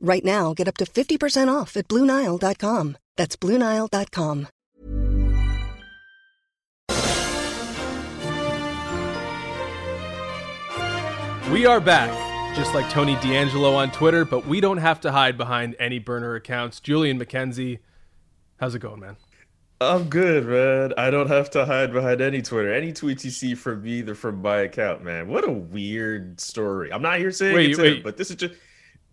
Right now, get up to 50% off at BlueNile.com. That's BlueNile.com. We are back, just like Tony DeAngelo on Twitter, but we don't have to hide behind any burner accounts. Julian McKenzie, how's it going, man? I'm good, man. I don't have to hide behind any Twitter. Any tweets you see from me, they're from my account, man. What a weird story. I'm not here saying wait, it's wait. It, but this is just,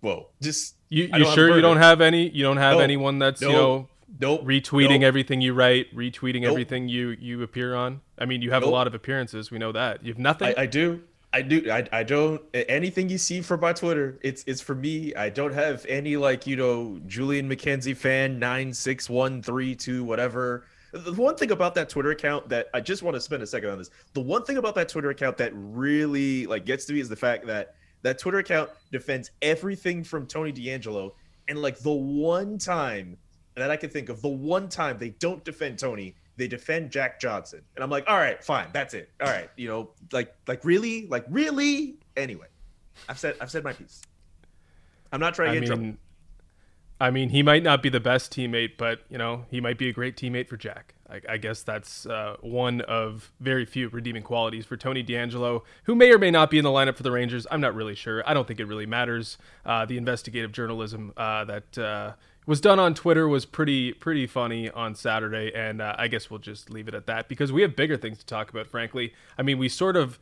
whoa, just. You, you sure you don't have any? You don't have nope. anyone that's nope. you know Nope. Retweeting nope. everything you write, retweeting nope. everything you you appear on. I mean, you have nope. a lot of appearances. We know that. You have nothing. I, I do. I do. I, I don't. Anything you see from my Twitter, it's it's for me. I don't have any like you know Julian McKenzie fan nine six one three two whatever. The one thing about that Twitter account that I just want to spend a second on this. The one thing about that Twitter account that really like gets to me is the fact that that Twitter account defends everything from Tony DeAngelo, and like the one time that I can think of, the one time they don't defend Tony, they defend Jack Johnson, and I'm like, all right, fine, that's it. All right, you know, like, like really, like really. Anyway, I've said, I've said my piece. I'm not trying to get mean, trouble. I mean, he might not be the best teammate, but you know, he might be a great teammate for Jack. I, I guess that's uh, one of very few redeeming qualities for Tony DeAngelo, who may or may not be in the lineup for the Rangers. I'm not really sure. I don't think it really matters. Uh, the investigative journalism uh, that uh, was done on Twitter was pretty pretty funny on Saturday, and uh, I guess we'll just leave it at that because we have bigger things to talk about. Frankly, I mean, we sort of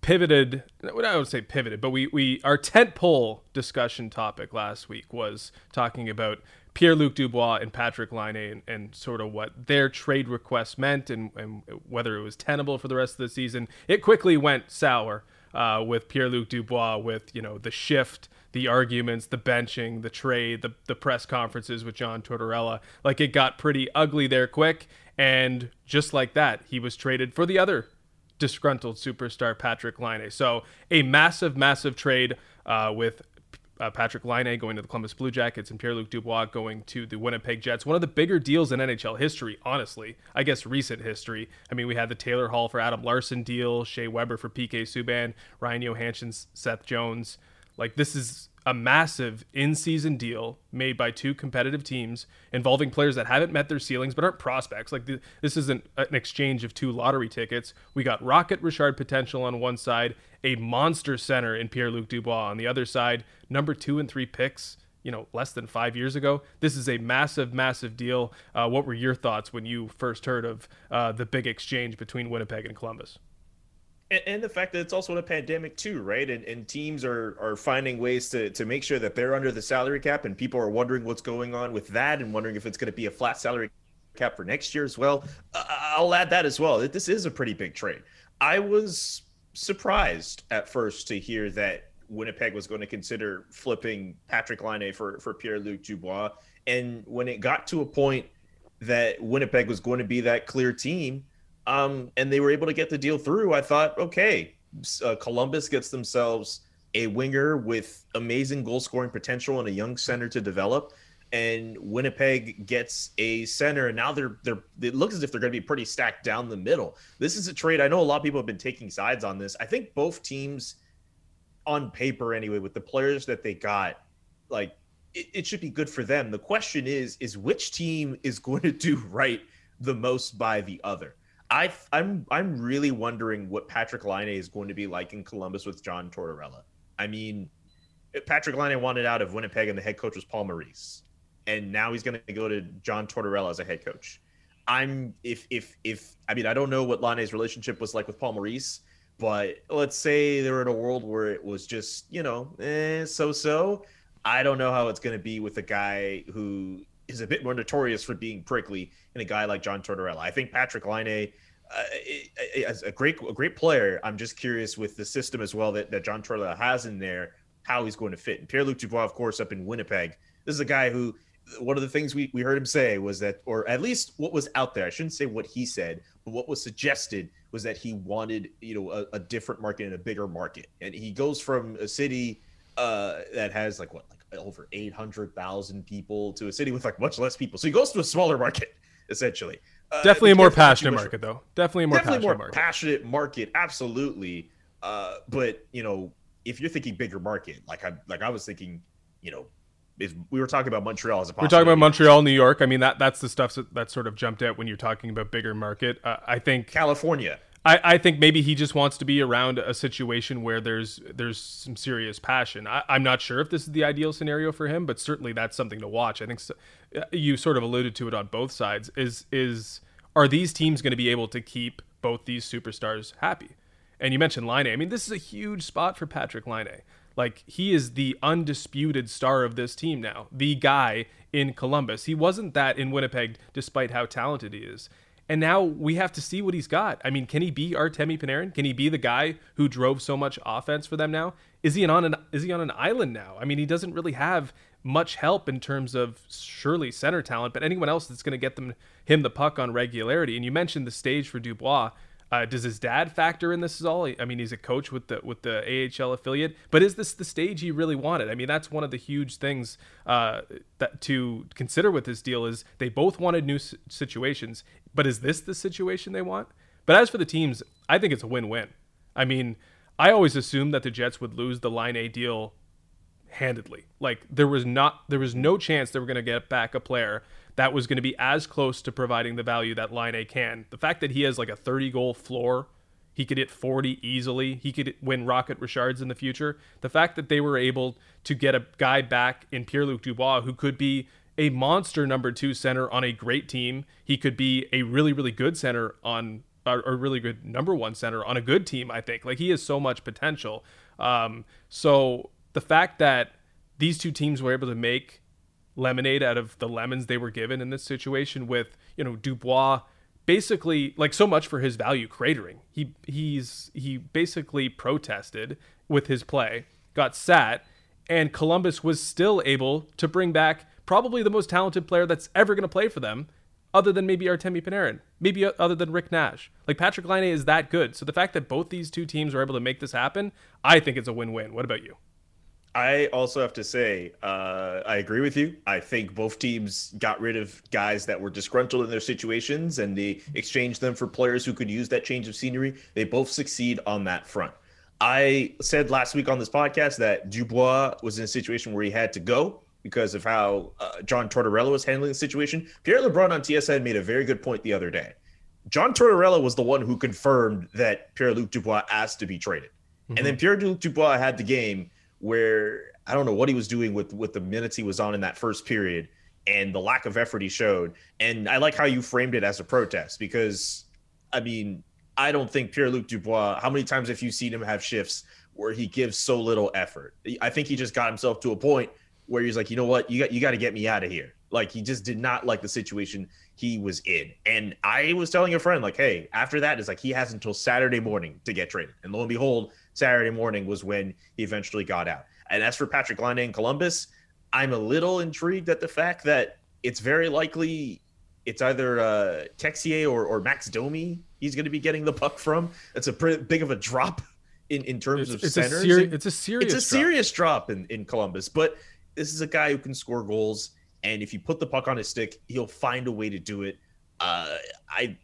pivoted. what I would say pivoted, but we we our tent pole discussion topic last week was talking about Pierre Luc Dubois and Patrik Laine and, and, sort of what their trade request meant and, and whether it was tenable for the rest of the season. It quickly went sour uh, with Pierre Luc Dubois with you know the shift the arguments, the benching, the trade, the, the press conferences with John Tortorella. Like it got pretty ugly there quick. And just like that, he was traded for the other disgruntled superstar, Patrick Laine. So a massive, massive trade uh, with uh, Patrik Laine going to the Columbus Blue Jackets and Pierre Luc Dubois going to the Winnipeg Jets. One of the bigger deals in NHL history, honestly. I guess recent history. I mean, we had the Taylor Hall for Adam Larsson deal, Shea Weber for PK Subban, Ryan Johansen, Seth Jones. Like this is a massive in-season deal made by two competitive teams involving players that haven't met their ceilings but aren't prospects. Like the, this isn't an exchange of two lottery tickets. We got rocket Richard potential on one side, a monster center in Pierre-Luc Dubois on the other side, number 2 and 3 picks you know less than five years ago this is a massive massive deal uh, what were your thoughts when you first heard of uh, the big exchange between winnipeg and columbus and, the fact that it's also in a pandemic too, right? And, and teams are are finding ways to to make sure that they're under the salary cap, and people are wondering what's going on with that, and wondering if it's going to be a flat salary cap for next year as well. I'll add that as well. This is a pretty big trade. I was surprised at first to hear that Winnipeg was going to consider flipping patrik Laine for for Pierre Luc Dubois, and when it got to a point that Winnipeg was going to be that clear team um, and they were able to get the deal through. I thought, okay, uh, Columbus gets themselves a winger with amazing goal scoring potential and a young center to develop. And Winnipeg gets a center, and now they're they're. It looks as if they're going to be pretty stacked down the middle. This is a trade. I know a lot of people have been taking sides on this. I think both teams, on paper anyway, with the players that they got, like it, it should be good for them. The question is, is which team is going to do right the most by the other? I I'm I'm really wondering what Patrik Laine is going to be like in Columbus with John Tortorella. I mean, Patrik Laine wanted out of Winnipeg, and the head coach was Paul Maurice, and now he's going to go to John Tortorella as a head coach. I'm if if if I mean I don't know what Laine's relationship was like with Paul Maurice, but let's say they're in a world where it was just you know eh, so so. I don't know how it's going to be with a guy who is a bit more notorious for being prickly and a guy like John Tortorella. I think Patrik Laine uh, as a great a great player. I'm just curious with the system as well that, that John Tortorella has in there, how he's going to fit. And Pierre Luc Dubois, of course, up in Winnipeg. This is a guy who one of the things we, we heard him say was that, or at least what was out there, I shouldn't say what he said, but what was suggested was that he wanted, you know, a, a different market and a bigger market. And he goes from a city uh, that has like what, like over 800,000 people to a city with like much less people. So he goes to a smaller market, essentially. Uh, definitely a more passionate market, though. Definitely a more definitely passionate more market. passionate market, absolutely. Uh, but you know, if you're thinking bigger market, like I like I was thinking, you know, if we were talking about Montreal as a we're talking about Montreal, New York. I mean that that's the stuff that, that sort of jumped out when you're talking about bigger market. Uh, I think California. I, I think maybe he just wants to be around a situation where there's there's some serious passion. I, am not sure if this is the ideal scenario for him, but certainly that's something to watch. I think so, uh, you sort of alluded to it on both sides. Is is are these teams going to be able to keep both these superstars happy? And you mentioned Laine. I mean, this is a huge spot for Patrik Laine. Like he is the undisputed star of this team now, the guy in Columbus. He wasn't that in Winnipeg, despite how talented he is. And now we have to see what he's got. I mean, can he be Artemi Panarin? Can he be the guy who drove so much offense for them now? Is he on an is he on an island now? I mean, he doesn't really have much help in terms of surely center talent, but anyone else that's going to get them him the puck on regularity. And you mentioned the stage for Dubois. Uh, does his dad factor in this at all? I mean, he's a coach with the with the AHL affiliate, but is this the stage he really wanted? I mean, that's one of the huge things uh, that to consider with this deal is they both wanted new situations, but is this the situation they want? But as for the teams, I think it's a win-win. I mean, I always assumed that the Jets would lose the Laine deal handedly. Like there was not there was no chance they were going to get back a player that was going to be as close to providing the value that Laine can. The fact that he has like a 30 goal floor, he could hit 40 easily. He could win Rocket Richards in the future. The fact that they were able to get a guy back in Pierre Luc Dubois who could be a monster number two center on a great team. He could be a really, really good center on a really good number one center on a good team, I think. Like he has so much potential. Um, so the fact that these two teams were able to make lemonade out of the lemons they were given in this situation with, you know, Dubois basically like so much for his value cratering. He he's he basically protested with his play, got sat, and Columbus was still able to bring back probably the most talented player that's ever going to play for them other than maybe Artemi Panarin, maybe other than Rick Nash. Like Patrik Laine is that good. So the fact that both these two teams were able to make this happen, I think it's a win-win. What about you? I also have to say, uh, I agree with you. I think both teams got rid of guys that were disgruntled in their situations and they exchanged them for players who could use that change of scenery. They both succeed on that front. I said last week on this podcast that Dubois was in a situation where he had to go because of how uh, John Tortorella was handling the situation. Pierre LeBrun on TSN made a very good point the other day. John Tortorella was the one who confirmed that Pierre Luc Dubois asked to be traded. Mm-hmm. And then Pierre Luc Dubois had the game where I don't know what he was doing with with the minutes he was on in that first period and the lack of effort he showed. And I like how you framed it as a protest because I mean, I don't think Pierre Luc Dubois, how many times have you seen him have shifts where he gives so little effort? I think he just got himself to a point where he's like, you know what, you got you got to get me out of here. Like he just did not like the situation he was in. And I was telling a friend, like, hey, after that, it's like he has until Saturday morning to get traded. And lo and behold, Saturday morning was when he eventually got out. And as for Patrik Laine in Columbus, I'm a little intrigued at the fact that it's very likely it's either uh, Texier or, or Max Domi he's going to be getting the puck from. It's a pretty big of a drop in, in terms it's, of it's centers. A seri- it's a serious It's a drop. serious drop in, in Columbus. But this is a guy who can score goals. And if you put the puck on his stick, he'll find a way to do it. Uh, I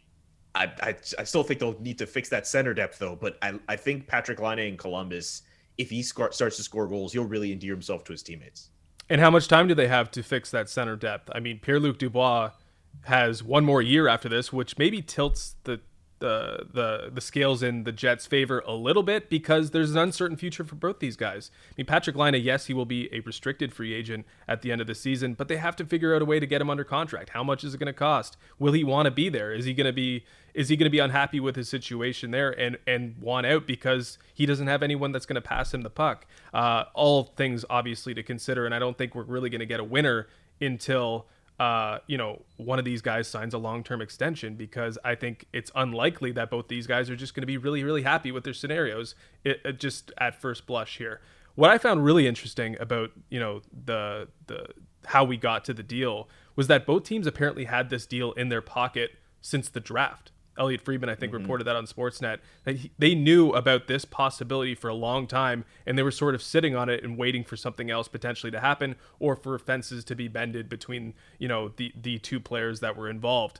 I, I, I still think they'll need to fix that center depth though. But I, I think Patrik Laine in Columbus, if he score, starts to score goals, he'll really endear himself to his teammates. And how much time do they have to fix that center depth? I mean, Pierre Luc Dubois has one more year after this, which maybe tilts the the the the scales in the Jets' favor a little bit because there's an uncertain future for both these guys. I mean, Patrik Laine, yes, he will be a restricted free agent at the end of the season, but they have to figure out a way to get him under contract. How much is it going to cost? Will he want to be there? Is he going to be is he going to be unhappy with his situation there and and want out because he doesn't have anyone that's going to pass him the puck? Uh, all things obviously to consider, and I don't think we're really going to get a winner until uh, you know, one of these guys signs a long term extension because I think it's unlikely that both these guys are just going to be really, really happy with their scenarios it, it just at first blush here. What I found really interesting about, you know, the, the, how we got to the deal was that both teams apparently had this deal in their pocket since the draft. Elliotte Friedman, I think, mm-hmm. reported that on Sportsnet. they knew about this possibility for a long time, and they were sort of sitting on it and waiting for something else potentially to happen, or for fences to be bended between you know the the two players that were involved.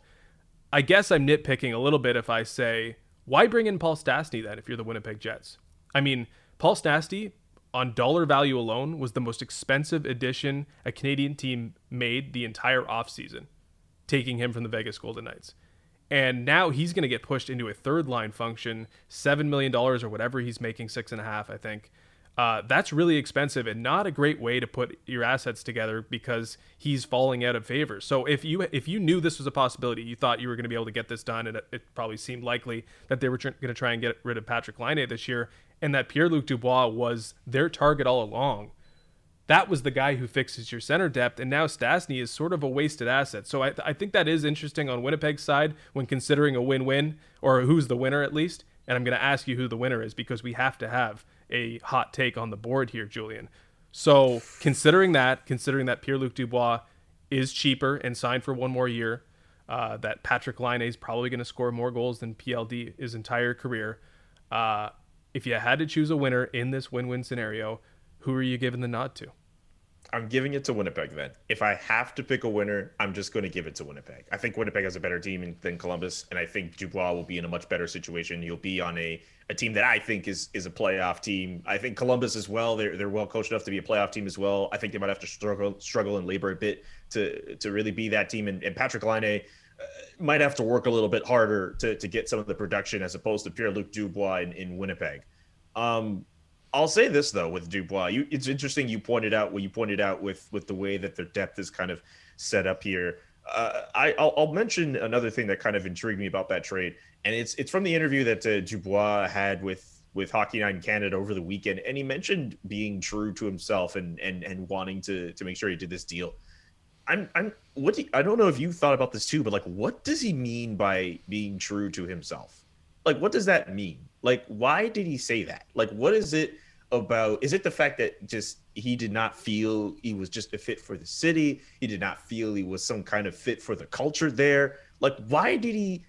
I guess I'm nitpicking a little bit if I say why bring in Paul Stastny then if you're the Winnipeg Jets. I mean, Paul Stastny on dollar value alone was the most expensive addition a Canadian team made the entire offseason, taking him from the Vegas Golden Knights. And now he's going to get pushed into a third line function, $7 million or whatever he's making, six and a half, I think. Uh, that's really expensive and not a great way to put your assets together because he's falling out of favor. So if you if you knew this was a possibility, you thought you were going to be able to get this done, and it, it probably seemed likely that they were tr- going to try and get rid of Patrik Laine this year, and that Pierre Luc Dubois was their target all along that was the guy who fixes your center depth, and now Stastny is sort of a wasted asset. So I, I think that is interesting on Winnipeg's side when considering a win-win or who's the winner at least. And I'm going to ask you who the winner is because we have to have a hot take on the board here, Julian. So considering that, considering that Pierre Luc Dubois is cheaper and signed for one more year, uh, that Patrik Laine is probably going to score more goals than PLD his entire career. Uh, if you had to choose a winner in this win-win scenario, who are you giving the nod to? I'm giving it to Winnipeg then. If I have to pick a winner, I'm just going to give it to Winnipeg. I think Winnipeg has a better team than Columbus, and I think Dubois will be in a much better situation. He'll be on a, a team that I think is is a playoff team. I think Columbus as well. They're they're well coached enough to be a playoff team as well. I think they might have to struggle struggle and labor a bit to to really be that team. And, and Patrik Laine uh, might have to work a little bit harder to to get some of the production as opposed to Pierre Luc Dubois in, in Winnipeg. Um, I'll say this though with Dubois, you, it's interesting you pointed out what you pointed out with with the way that their depth is kind of set up here. Uh, I I'll, I'll, mention another thing that kind of intrigued me about that trade, and it's it's from the interview that uh, Dubois had with with Hockey in Canada over the weekend, and he mentioned being true to himself and and and wanting to to make sure he did this deal. I'm I'm what do you, I don't know if you thought about this too, but like what does he mean by being true to himself? Like what does that mean? Like why did he say that? Like what is it? About is it the fact that just he did not feel he was just a fit for the city? He did not feel he was some kind of fit for the culture there? Like why did he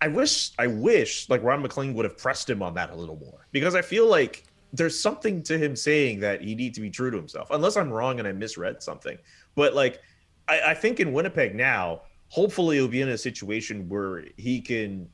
i wish i wish like ron maclean would have pressed him on that a little more. Because i feel like there's something to him saying that he needs to be true to himself. Unless i'm wrong and i misread something. But like I, I think in winnipeg now hopefully he'll be in a situation where he can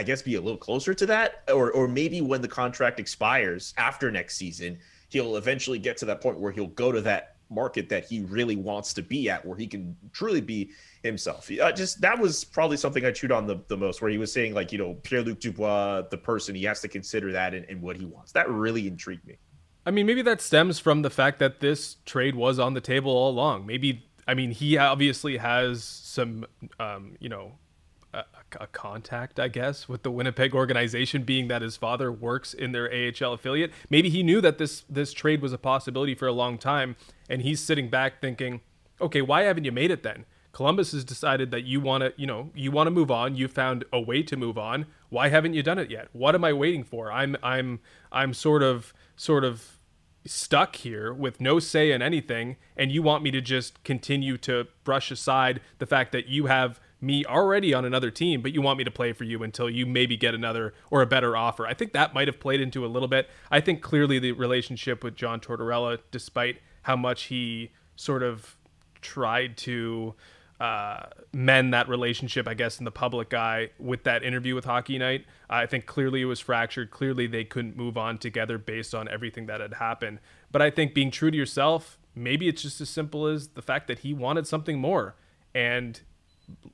I guess be a little closer to that, or or maybe when the contract expires after next season, he'll eventually get to that point where he'll go to that market that he really wants to be at, where he can truly be himself. Uh, just that was probably something I chewed on the, the most, where he was saying like, you know, Pierre Luc Dubois, the person, he has to consider that and, and what he wants. That really intrigued me. I mean, maybe that stems from the fact that this trade was on the table all along. Maybe I mean, he obviously has some, um, you know, a, a, contact, I guess, with the Winnipeg organization, being that his father works in their AHL affiliate. Maybe he knew that this this trade was a possibility for a long time, and he's sitting back thinking, okay, why haven't you made it then? Columbus has decided that you want to, you know, you want to move on. You found a way to move on. Why haven't you done it yet? What am I waiting for? I'm I'm I'm sort of sort of stuck here with no say in anything and you want me to just continue to brush aside the fact that you have me already on another team, but you want me to play for you until you maybe get another or a better offer. I think that might have played into a little bit. I think clearly the relationship with John Tortorella, despite how much he sort of tried to uh, mend that relationship, I guess, in the public eye with that interview with Hockey Night. I think clearly it was fractured. Clearly they couldn't move on together based on everything that had happened. But I think being true to yourself, maybe it's just as simple as the fact that he wanted something more. And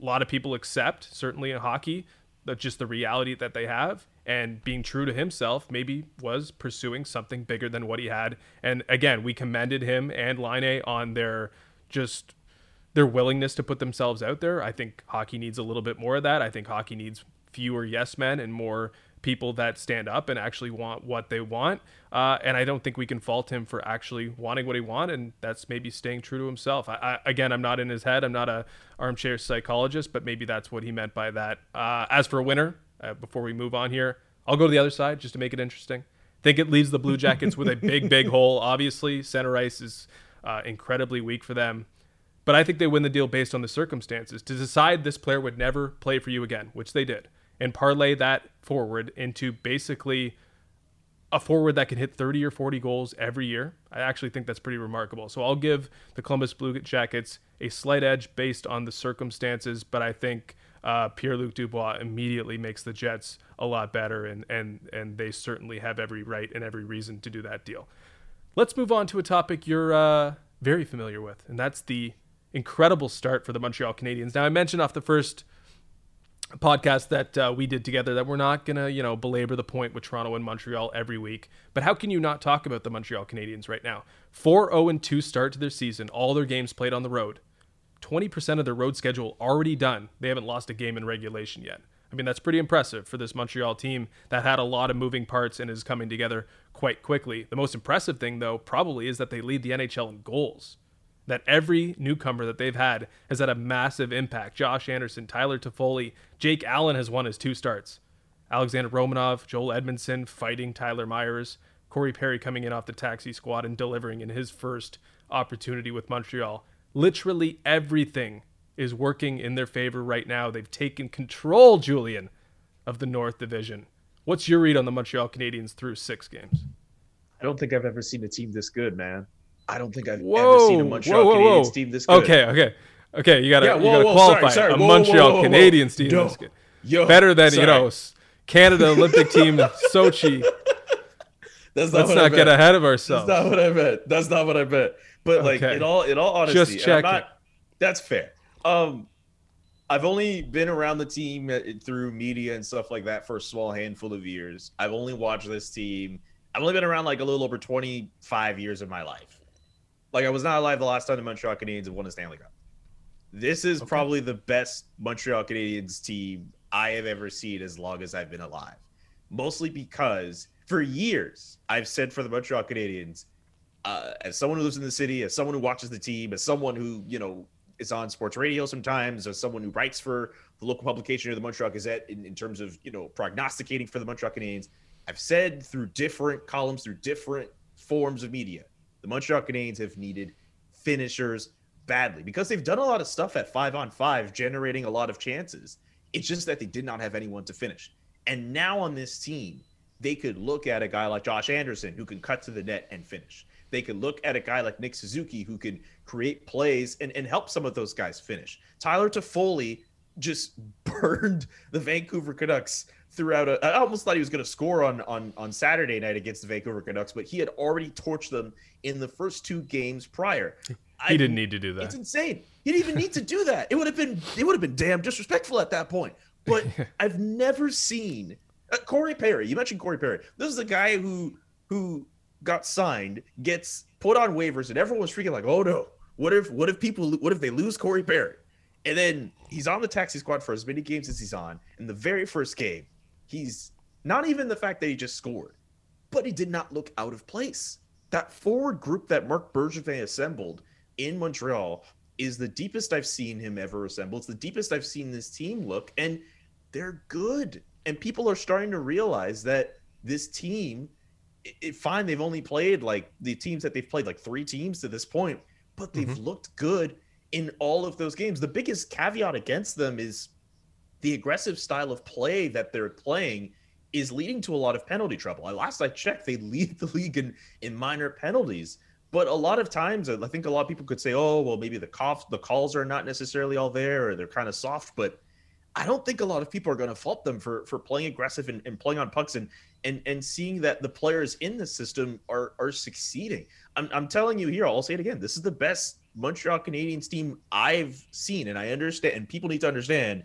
a lot of people accept, certainly in hockey, that just the reality that they have and being true to himself maybe was pursuing something bigger than what he had. And again we commended him and Laine on their just their willingness to put themselves out there. I think hockey needs a little bit more of that. I think hockey needs fewer yes men and more people that stand up and actually want what they want. Uh, and I don't think we can fault him for actually wanting what he wants, and that's maybe staying true to himself. I, I, again, I'm not in his head. I'm not a armchair psychologist, but maybe that's what he meant by that. Uh, as for a winner, uh, before we move on here, I'll go to the other side just to make it interesting. I think it leaves the Blue Jackets with a big, big hole. Obviously, center ice is uh, incredibly weak for them. But I think they win the deal based on the circumstances. To decide this player would never play for you again, which they did and parlay that forward into basically a forward that can hit 30 or 40 goals every year. I actually think that's pretty remarkable. So I'll give the Columbus Blue Jackets a slight edge based on the circumstances, but I think uh, Pierre Luc Dubois immediately makes the Jets a lot better, and and and they certainly have every right and every reason to do that deal. Let's move on to a topic you're uh, very familiar with, and that's the incredible start for the Montreal Canadiens. Now I mentioned off the first podcast that uh, we did together that we're not going to, you know, belabor the point with Toronto and Montreal every week. But how can you not talk about the Montreal Canadiens right now? 4 0 and 2 start to their season, all their games played on the road. 20% of their road schedule already done. They haven't lost a game in regulation yet. I mean, that's pretty impressive for this Montreal team that had a lot of moving parts and is coming together quite quickly. The most impressive thing, though, probably is that they lead the NHL in goals that every newcomer that they've had has had a massive impact. Josh Anderson, Tyler Toffoli, Jake Allen has won his two starts. Alexander Romanov, Joel Edmundson fighting Tyler Myers, Corey Perry coming in off the taxi squad and delivering in his first opportunity with Montreal. Literally everything is working in their favor right now. They've taken control, Julian, of the North Division. What's your read on the Montreal Canadiens through six games? I don't think I've ever seen a team this good, man. I don't think I've whoa, ever seen a Montreal whoa, whoa, Canadiens team this good. Okay, okay, okay. You gotta, yeah, you gotta qualify sorry, sorry. a Montreal Canadiens team this good. Yo, Better than sorry. you know Canada Olympic team Sochi. That's not Let's not get ahead of ourselves. That's not what I meant. That's not what I meant. But like okay. in all in all honesty, just check not, That's fair. Um, I've only been around the team uh, through media and stuff like that for a small handful of years. I've only watched this team. I've only been around like a little over 25 years of my life. Like I was not alive the last time the Montreal Canadiens have won a Stanley Cup. This is okay. probably the best Montreal Canadiens team I have ever seen as long as I've been alive. Mostly because for years I've said for the Montreal Canadiens, uh, as someone who lives in the city, as someone who watches the team, as someone who you know is on sports radio sometimes, as someone who writes for the local publication or the Montreal Gazette in, in terms of you know prognosticating for the Montreal Canadiens, I've said through different columns, through different forms of media, the Montreal Canadiens have needed finishers badly because they've done a lot of stuff at five on five, generating a lot of chances. It's just that they did not have anyone to finish. And now on this team, they could look at a guy like Josh Anderson who can cut to the net and finish. They could look at a guy like Nick Suzuki who can create plays and, and help some of those guys finish. Tyler Toffoli just burned the Vancouver Canucks throughout. A, I almost thought he was going to score on on on Saturday night against the Vancouver Canucks, but he had already torched them in the first two games prior. He I, didn't need to do that. It's insane. He didn't even need to do that. It would have been it would have been damn disrespectful at that point. But I've never seen uh, Corey Perry. You mentioned Corey Perry. This is a guy who who got signed, gets put on waivers, and everyone was freaking like, "Oh no, what if what if people what if they lose Corey Perry?" And then he's on the taxi squad for as many games as he's on. In the very first game, he's not even the fact that he just scored, but he did not look out of place. That forward group that Marc Bergevin assembled in Montreal is the deepest I've seen him ever assemble. It's the deepest I've seen this team look, and they're good. And people are starting to realize that this team, it, it fine, they've only played like the teams that they've played like three teams to this point, but they've mm-hmm. looked good in all of those games. The biggest caveat against them is the aggressive style of play that they're playing is leading to a lot of penalty trouble. I last I checked, they lead the league in, in minor penalties. But a lot of times, I think a lot of people could say, "Oh, well, maybe the cough, the calls are not necessarily all there, or they're kind of soft." But I don't think a lot of people are going to fault them for for playing aggressive and, and playing on pucks and and and seeing that the players in the system are are succeeding. I'm, I'm telling you here, I'll say it again. This is the best Montreal Canadiens team I've seen, and I understand. And people need to understand,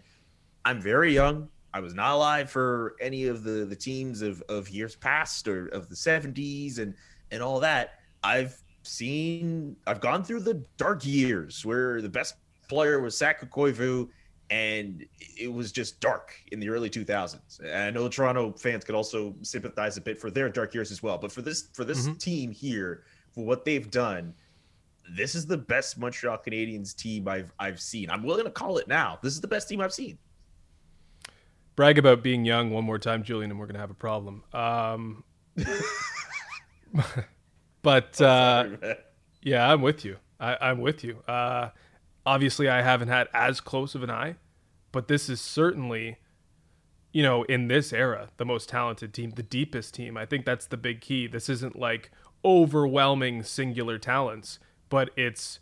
I'm very young. I was not alive for any of the the teams of of years past or of the 70s and and all that. I've seen I've gone through the dark years where the best player was Saku Koivu and it was just dark in the early 2000s. And I know Toronto fans could also sympathize a bit for their dark years as well, but for this for this mm-hmm. team here, for what they've done, this is the best Montreal Canadiens team I've I've seen. I'm willing to call it now. This is the best team I've seen. Brag about being young one more time, Julian, and we're gonna have a problem. Um, but uh, sorry, yeah, I'm with you. I, am with you. Uh, obviously, I haven't had as close of an eye, but this is certainly, you know, in this era, the most talented team, the deepest team. I think that's the big key. This isn't like overwhelming singular talents, but it's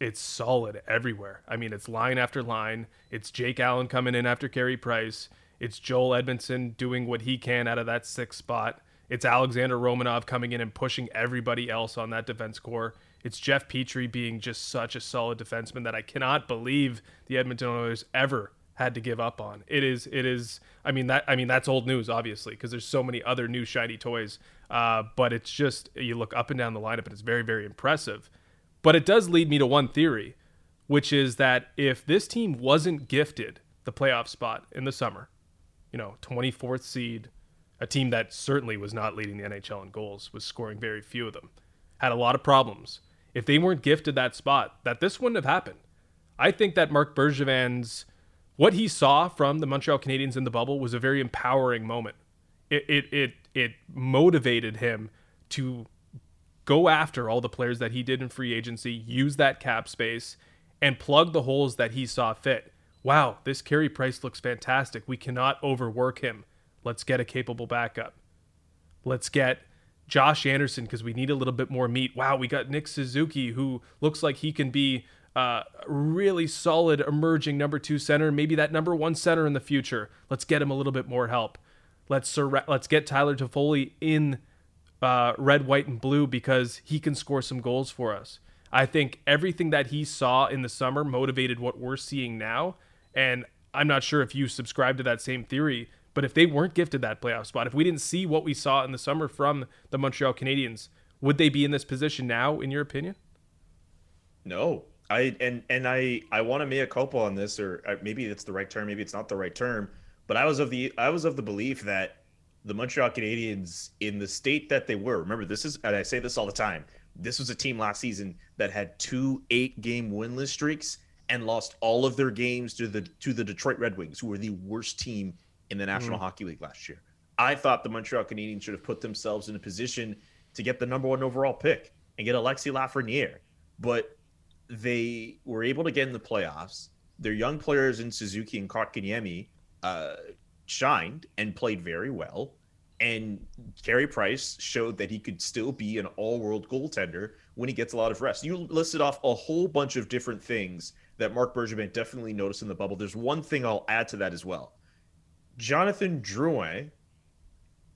it's solid everywhere. I mean, it's line after line. It's Jake Allen coming in after Carey Price. It's Joel Edmundson doing what he can out of that sixth spot. It's Alexander Romanov coming in and pushing everybody else on that defense core. It's Jeff Petry being just such a solid defenseman that I cannot believe the Edmonton Oilers ever had to give up on. It is it is I mean that I mean that's old news obviously because there's so many other new shiny toys. Uh, but it's just you look up and down the lineup and it's very very impressive. But it does lead me to one theory, which is that if this team wasn't gifted the playoff spot in the summer, you know, 24th seed, a team that certainly was not leading the NHL in goals, was scoring very few of them, had a lot of problems. If they weren't gifted that spot, that this wouldn't have happened. I think that Marc Bergevin's what he saw from the Montreal Canadiens in the bubble was a very empowering moment. It it it it motivated him to go after all the players that he did in free agency, use that cap space, and plug the holes that he saw fit. Wow, this Carey Price looks fantastic. We cannot overwork him. Let's get a capable backup. Let's get Josh Anderson because we need a little bit more meat. Wow, we got Nick Suzuki who looks like he can be uh, really solid emerging number two center, maybe that number one center in the future. Let's get him a little bit more help. Let's sur- let's get Tyler Toffoli in uh, red, white, and blue because he can score some goals for us. I think everything that he saw in the summer motivated what we're seeing now, and I'm not sure if you subscribe to that same theory, but if they weren't gifted that playoff spot, if we didn't see what we saw in the summer from the Montreal Canadiens, would they be in this position now, in your opinion? No, I and and I I want to make a couple on this, or uh, maybe it's the right term, maybe it's not the right term, but I was of the I was of the belief that the Montreal Canadiens, in the state that they were, remember this is, and I say this all the time, this was a team last season that had two eight game winless streaks and lost all of their games to the to the Detroit Red Wings, who were the worst team in the National mm. Hockey League last year. I thought the Montreal Canadiens should have put themselves in a position to get the number one overall pick and get Alexis Lafreniere, but they were able to get in the playoffs. Their young players in Suzuki and Kotkaniemi uh, shined and played very well. And Carey Price showed that he could still be an all-world goaltender when he gets a lot of rest. You listed off a whole bunch of different things that Marc Bergevin definitely noticed in the bubble. There's one thing I'll add to that as well. Jonathan Drouin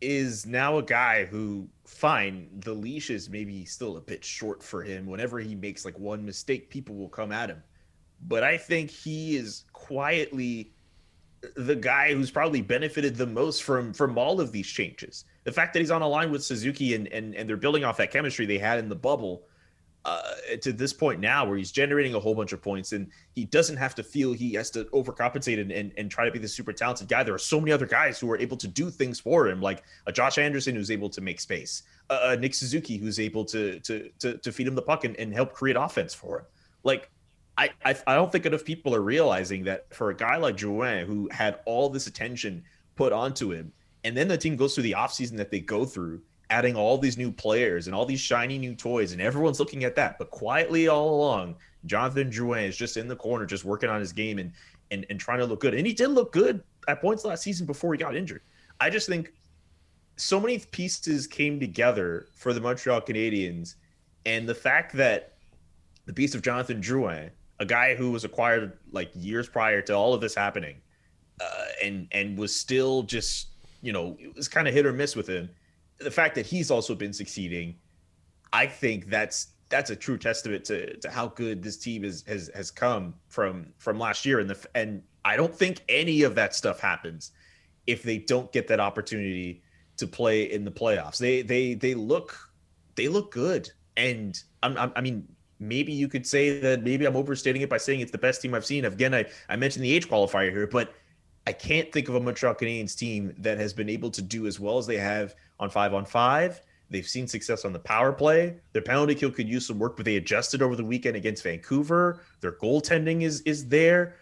is now a guy who, fine, the leash is maybe still a bit short for him. Whenever he makes like one mistake, people will come at him. But I think he is quietly the guy who's probably benefited the most from from all of these changes. The fact that he's on a line with Suzuki and and, and they're building off that chemistry they had in the bubble uh, to this point now where he's generating a whole bunch of points and he doesn't have to feel he has to overcompensate and, and, and try to be the super talented guy. There are so many other guys who are able to do things for him, like a Josh Anderson who's able to make space, a Nick Suzuki who's able to to to, to feed him the puck and, and help create offense for him. Like I, I, don't think enough people are realizing that for a guy like Drouin who had all this attention put onto him, and then the team goes through the offseason that they go through adding all these new players and all these shiny new toys, and everyone's looking at that. But quietly all along, Jonathan Drouin is just in the corner, just working on his game and and and trying to look good. And he did look good at points last season before he got injured. I just think so many pieces came together for the Montreal Canadiens, and the fact that the piece of Jonathan Drouin, a guy who was acquired like years prior to all of this happening, uh, and and was still just you know it was kind of hit or miss with him. The fact that he's also been succeeding, I think that's that's a true testament to to how good this team is has has come from from last year. And the and I don't think any of that stuff happens if they don't get that opportunity to play in the playoffs. They they they look they look good, and I'm, I'm, i mean maybe you could say that maybe I'm overstating it by saying it's the best team I've seen. Again, I I mentioned the age qualifier here, but I can't think of a Montreal Canadiens team that has been able to do as well as they have on five on five. They've seen success on the power play. Their penalty kill could use some work, but they adjusted over the weekend against Vancouver. Their goaltending is is there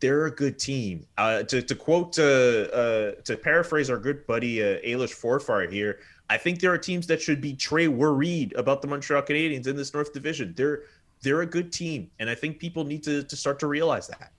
they're a good team. Uh, to, to quote, uh, uh, to paraphrase our good buddy uh, Ailish Forfar here, I think there are teams that should be Trey worried about the Montreal Canadiens in this North Division. They're they're a good team, and I think people need to to start to realize that.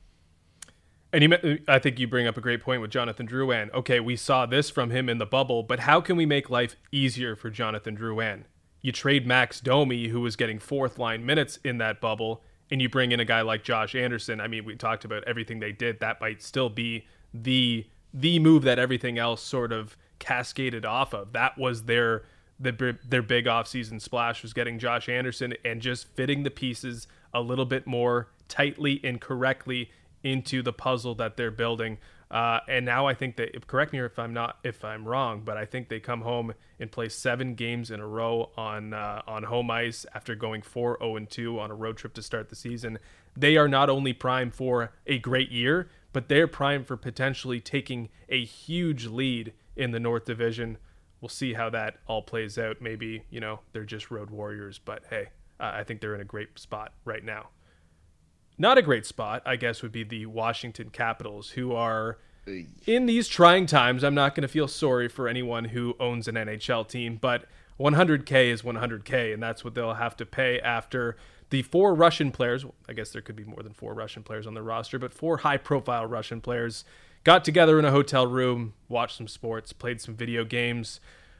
And you, I think you bring up a great point with Jonathan Drouin. Okay, we saw this from him in the bubble, but how can we make life easier for Jonathan Drouin? You trade Max Domi, who was getting fourth line minutes in that bubble, and you bring in a guy like Josh Anderson, I mean, we talked about everything they did. That might still be the the move that everything else sort of cascaded off of. That was their the, their big offseason splash was getting Josh Anderson and just fitting the pieces a little bit more tightly and correctly into the puzzle that they're building. Uh, and now I think that correct me if I'm not if I'm wrong, but I think they come home and play seven games in a row on uh, on home ice after going 4-0 and 2 on a road trip to start the season. They are not only prime for a great year, but they're prime for potentially taking a huge lead in the North Division. We'll see how that all plays out. Maybe you know they're just road warriors, but hey, uh, I think they're in a great spot right now. Not a great spot, I guess, would be the Washington Capitals, who are in these trying times. I'm not going to feel sorry for anyone who owns an NHL team, but 100K is 100K, and that's what they'll have to pay after the four Russian players. I guess there could be more than four Russian players on the roster, but four high profile Russian players got together in a hotel room, watched some sports, played some video games.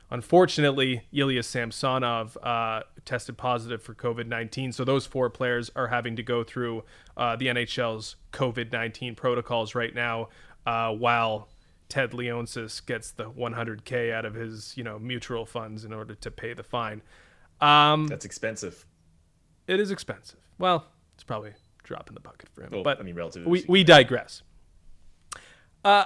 Unfortunately, Ilya Samsonov uh, tested positive for COVID 19. So those four players are having to go through uh, the NHL's COVID 19 protocols right now, uh, while Ted Leonsis gets the 100K out of his you know mutual funds in order to pay the fine. Um, That's expensive. It is expensive. Well, it's probably a drop in the bucket for him. Well, but I mean, relatively. We, we digress. Uh,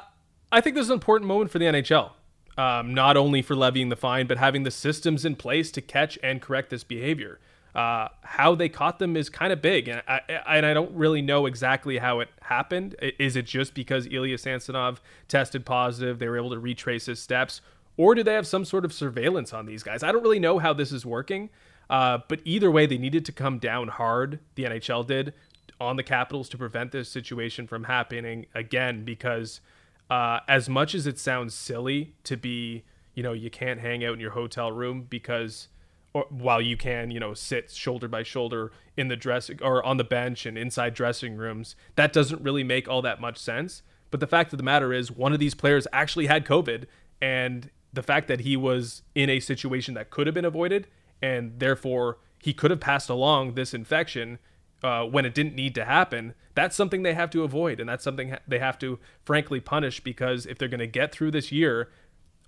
I think this is an important moment for the NHL um, not only for levying the fine, but having the systems in place to catch and correct this behavior. Uh, how they caught them is kind of big, and I, and I don't really know exactly how it happened. Is it just because Ilya Samsonov tested positive, they were able to retrace his steps, or do they have some sort of surveillance on these guys? I don't really know how this is working, uh, but either way, they needed to come down hard. The NHL did on the Capitals to prevent this situation from happening again because uh, as much as it sounds silly to be, you know, you can't hang out in your hotel room because, or while you can, you know, sit shoulder by shoulder in the dressing or on the bench and inside dressing rooms, that doesn't really make all that much sense. But the fact of the matter is, one of these players actually had COVID, and the fact that he was in a situation that could have been avoided, and therefore he could have passed along this infection uh, when it didn't need to happen, that's something they have to avoid. And that's something they have to, frankly, punish because if they're going to get through this year,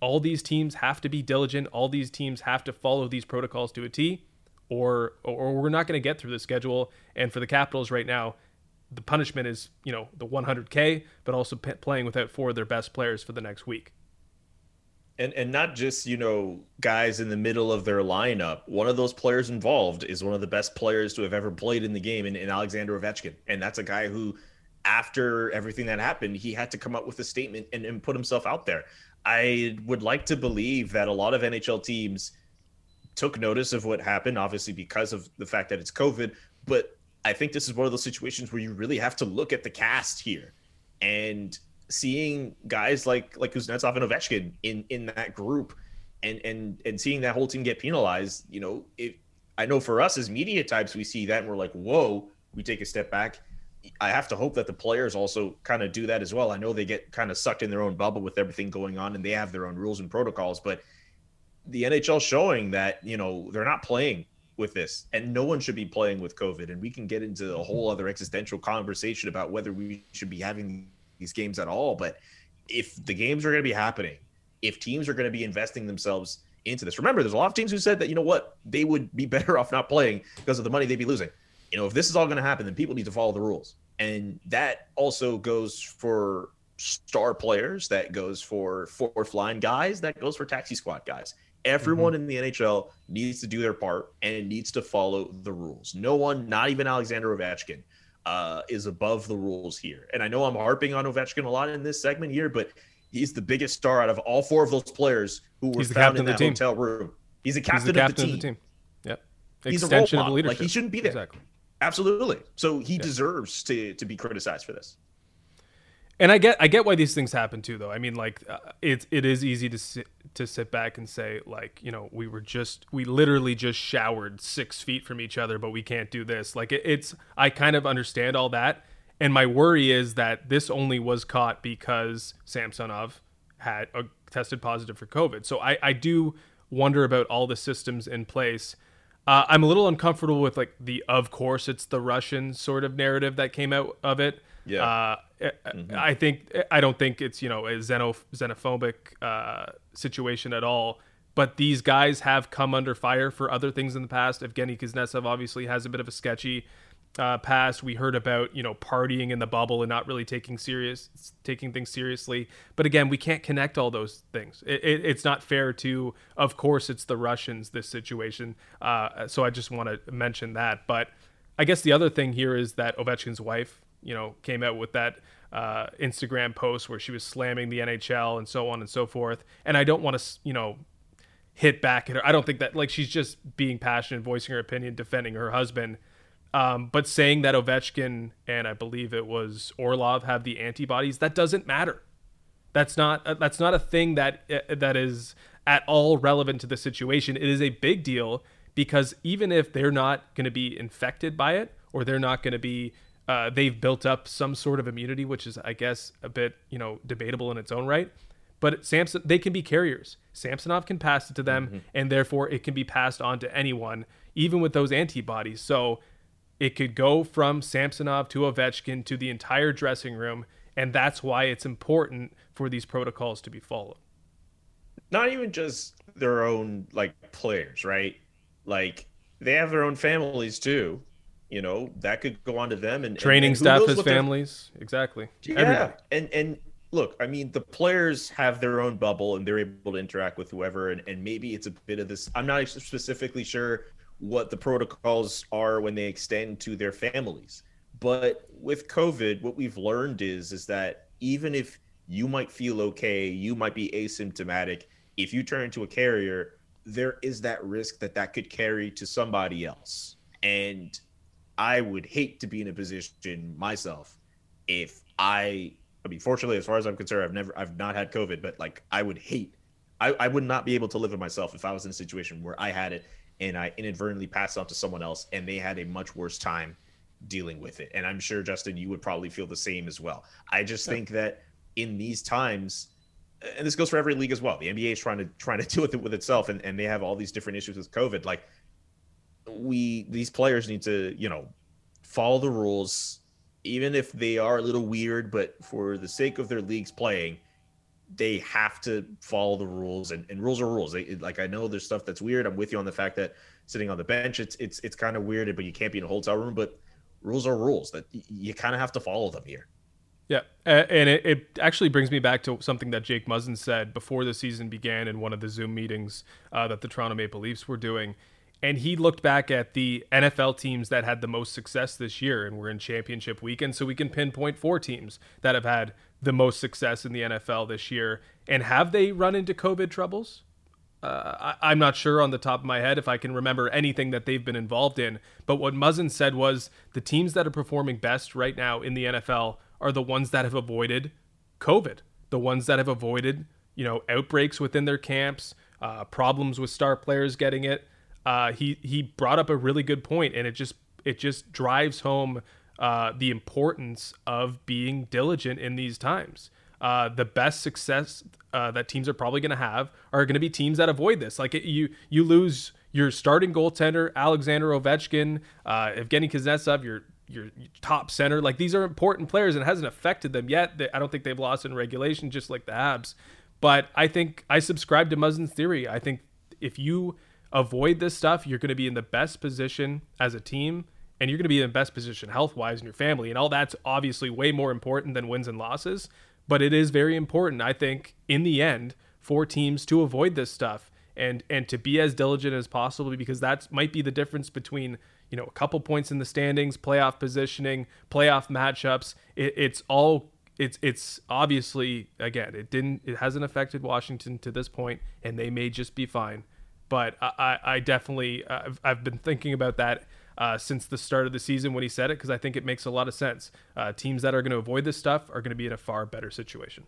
all these teams have to be diligent. All these teams have to follow these protocols to a T, or, or we're not going to get through the schedule. And for the Capitals right now, the punishment is, you know, the 100K, but also p- playing without four of their best players for the next week and and not just you know guys in the middle of their lineup. One of those players involved is one of the best players to have ever played in the game, in, in Alexander Ovechkin, and that's a guy who, after everything that happened, he had to come up with a statement and, and put himself out there. I would like to believe that a lot of NHL teams took notice of what happened, obviously because of the fact that it's COVID, but I think this is one of those situations where you really have to look at the cast here and seeing guys like like Kuznetsov and Ovechkin in in that group and and and seeing that whole team get penalized, you know, if I know for us as media types, we see that and we're like, whoa, we take a step back. I have to hope that the players also kind of do that as well. I know they get kind of sucked in their own bubble with everything going on and they have their own rules and protocols, but the NHL showing that, you know, they're not playing with this and no one should be playing with COVID. And we can get into a whole other existential conversation about whether we should be having these games at all. But if the games are going to be happening, if teams are going to be investing themselves into this. Remember, there's a lot of teams who said that you know what they would be better off not playing because of the money they'd be losing. You know, if this is all going to happen, then people need to follow the rules, and that also goes for star players. That goes for fourth line guys. That goes for taxi squad guys. Everyone mm-hmm. in the NHL needs to do their part and needs to follow the rules. No one, not even Alexander Ovechkin, uh, is above the rules here. And I know I'm harping on Ovechkin a lot in this segment here, but he's the biggest star out of all four of those players who were found in that hotel room. He's a captain, he's the captain of, the of, the team. Yep. He's Extension a role model. Like he shouldn't be there. Exactly. Absolutely. So he deserves to to be criticized for this. And I get I get why these things happen too, though. I mean, like uh, it it is easy to sit to sit back and say like you know we were just we literally just showered six feet from each other, but we can't do this. Like it, it's I kind of understand all that, and my worry is that this only was caught because Samsonov had a, tested positive for COVID. So I I do wonder about all the systems in place. Uh, I'm a little uncomfortable with like the of course it's the Russian sort of narrative that came out of it. Yeah. Mm-hmm. I think I don't think it's you know a xenoph- xenophobic uh, situation at all. But these guys have come under fire for other things in the past. Evgeny Kuznetsov obviously has a bit of a sketchy uh, past. We heard about you know partying in the bubble and not really taking serious taking things seriously. But again, we can't connect all those things. It, it, it's not fair to. Of course, it's the Russians. This situation. Uh, so I just want to mention that. But I guess the other thing here is that Ovechkin's wife you know, came out with that uh, Instagram post where she was slamming the NHL and so on and so forth. And I don't want to, you know, hit back at her. I don't think that like she's just being passionate, voicing her opinion, defending her husband. Um, but saying that Ovechkin and I believe it was Orlov have the antibodies, that doesn't matter. That's not uh, that's not a thing that uh, that is at all relevant to the situation. It is a big deal because even if they're not going to be infected by it or they're not going to be uh, they've built up some sort of immunity, which is, I guess, a bit you know debatable in its own right. But Samson, they can be carriers. Samsonov can pass it to them, mm-hmm. and therefore it can be passed on to anyone, even with those antibodies. So it could go from Samsonov to Ovechkin to the entire dressing room, and that's why it's important for these protocols to be followed. Not even just their own like players, right? Like they have their own families too you know that could go on to them and training and, and staff as families. Exactly. Yeah Everybody. and and look i mean the players have their own bubble and they're able to interact with whoever and, and maybe it's a bit of this i'm not specifically sure what the protocols are when they extend to their families. But with covid what we've learned is is that even if you might feel okay you might be asymptomatic if you turn into a carrier there is that risk that that could carry to somebody else. And I would hate to be in a position myself if I I mean fortunately as far as I'm concerned I've never I've not had COVID but like I would hate I, I would not be able to live with myself if I was in a situation where I had it and I inadvertently passed it on to someone else and they had a much worse time dealing with it. And I'm sure Justin you would probably feel the same as well. I just yeah. think that in these times and this goes for every league as well. The NBA is trying to trying to deal with it with itself and, and they have all these different issues with COVID. Like we these players need to you know follow the rules. Even if they are a little weird but for the sake of their leagues playing they have to follow the rules and, and rules are rules. They, like i know there's stuff that's weird. I'm with you on the fact that sitting on the bench it's it's it's kind of weird but you can't be in a hotel room but rules are rules that you kind of have to follow them here. Yeah, and it, it, actually brings me back to something that Jake Muzzin said before the season began in one of the Zoom meetings uh, that the Toronto Maple Leafs were doing and he looked back at the NFL teams that had the most success this year and we're in championship weekend so we can pinpoint four teams that have had the most success in the NFL this year. And have they run into covid troubles? Uh, I, am not sure on the top of my head if I can remember anything that they've been involved in. But what Muzzin said was the teams that are performing best right now in the NFL are the ones that have avoided COVID, the ones that have avoided, you know, outbreaks within their camps, uh, problems with star players getting it uh, he he brought up a really good point, and it just it just drives home uh, the importance of being diligent in these times. Uh, the best success uh, that teams are probably going to have are going to be teams that avoid this. Like it, you you lose your starting goaltender Alexander Ovechkin, uh, Evgeny Kuznetsov, your your top center. Like these are important players, and it hasn't affected them yet. I don't think they've lost in regulation, just like the Habs. But I think I subscribe to Muzzin's theory. I think if you avoid this stuff, you're going to be in the best position as a team and you're going to be in the best position health wise in your family. And all that's obviously way more important than wins and losses. But it is very important, I think, in the end, for teams to avoid this stuff and and to be as diligent as possible because that might be the difference between you know a couple points in the standings, playoff positioning, playoff matchups. It, it's all it's it's obviously again it didn't it hasn't affected Washington to this point, and they may just be fine. But I I definitely I've, I've been thinking about that uh, since the start of the season when he said it because I think it makes a lot of sense. Uh, teams that are going to avoid this stuff are going to be in a far better situation.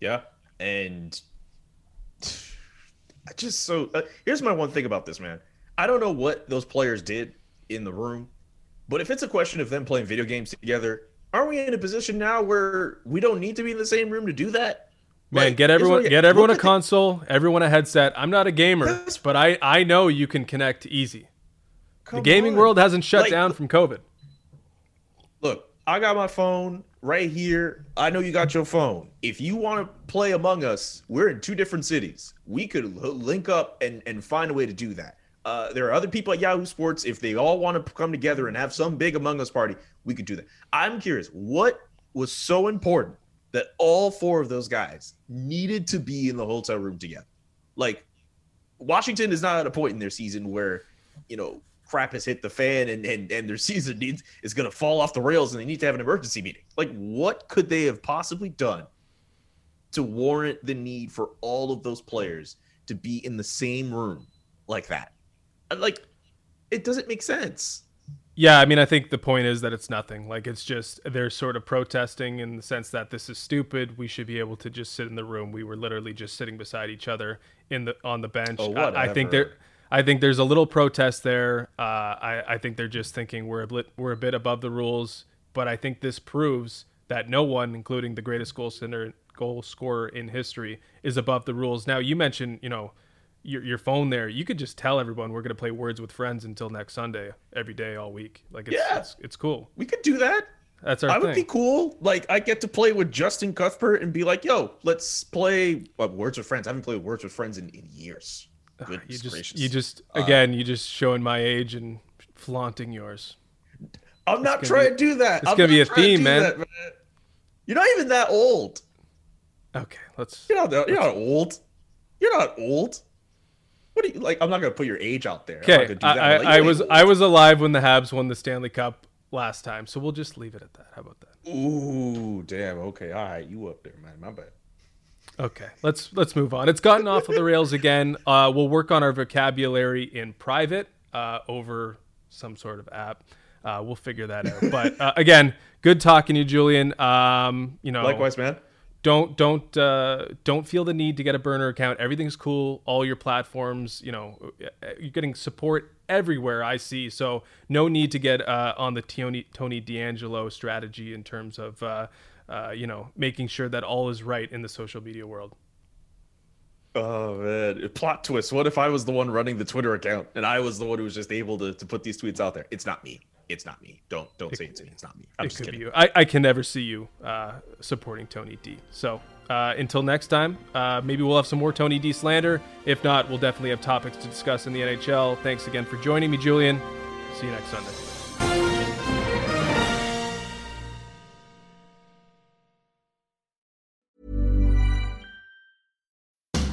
Yeah, and I just so uh, here's my one thing about this man. I don't know what those players did in the room, but if it's a question of them playing video games together, are we in a position now where we don't need to be in the same room to do that? Man, like, get everyone get everyone a console, everyone a headset. I'm not a gamer, but I I know you can connect easy. Come the gaming on. world hasn't shut like, down from COVID. Look, I got my phone right here. I know you got your phone. If you want to play Among Us, we're in two different cities. We could link up and, and find a way to do that. Uh, there are other people at Yahoo Sports. If they all want to come together and have some big Among Us party, we could do that. I'm curious, what was so important that all four of those guys needed to be in the hotel room together? Like, Washington is not at a point in their season where, you know, crap has hit the fan and and, and their season needs is going to fall off the rails and they need to have an emergency meeting. Like, what could they have possibly done to warrant the need for all of those players to be in the same room like that? Like, it doesn't make sense. Yeah, I mean, I think the point is that it's nothing. Like, it's just they're sort of protesting in the sense that this is stupid. We should be able to just sit in the room. We were literally just sitting beside each other in the on the bench. Oh, I, I think they're I think there's a little protest there. Uh, I, I think they're just thinking we're a bit, we're a bit above the rules, but I think this proves that no one, including the greatest goal center, goal scorer in history, is above the rules. Now you mentioned, you know, your your phone there. You could just tell everyone we're going to play Words with Friends until next Sunday, every day, all week. Like, it's, yeah, it's, it's cool. We could do that. That's our. I thing. would be cool. Like I get to play with Justin Cuthbert and be like, "Yo, let's play uh, Words with Friends." I haven't played Words with Friends in, in years. Goodness you just, gracious. you just uh, again, uh, you just showing my age and flaunting yours. I'm not trying be, to do that. It's I'm gonna be a theme, man. That, man. You're not even that old. Okay, let's. You're not. That, you're not old. You're not old. What do you like? I'm not gonna put your age out there. Okay, I, I, like, I was old. I was alive when the Habs won the Stanley Cup last time, so we'll just leave it at that. How about that? Ooh, damn. Okay, all right, you up there, man. My bad. Okay, let's let's move on. It's gotten off of the rails again. Uh, we'll work on our vocabulary in private uh, over some sort of app. Uh, we'll figure that out. But uh, again, good talking to you, Julian. Um, you know, likewise, man. Don't don't uh, don't feel the need to get a burner account. Everything's cool. All your platforms, you know, you're getting support everywhere. I see. So no need to get uh, on the Tony Tony DeAngelo strategy in terms of uh, you know, making sure that all is right in the social media world. Oh man, plot twist. What if I was the one running the Twitter account and I was the one who was just able to, to put these tweets out there? It's not me. It's not me. Don't don't it, say it's me. It's not me. I'm it could kidding. be you. I, I can never see you uh, supporting Tony D. So uh, until next time, uh, maybe we'll have some more Tony D slander. If not, we'll definitely have topics to discuss in the NHL. Thanks again for joining me, Julian. See you next Sunday.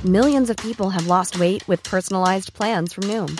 Millions of people have lost weight with personalized plans from Noom,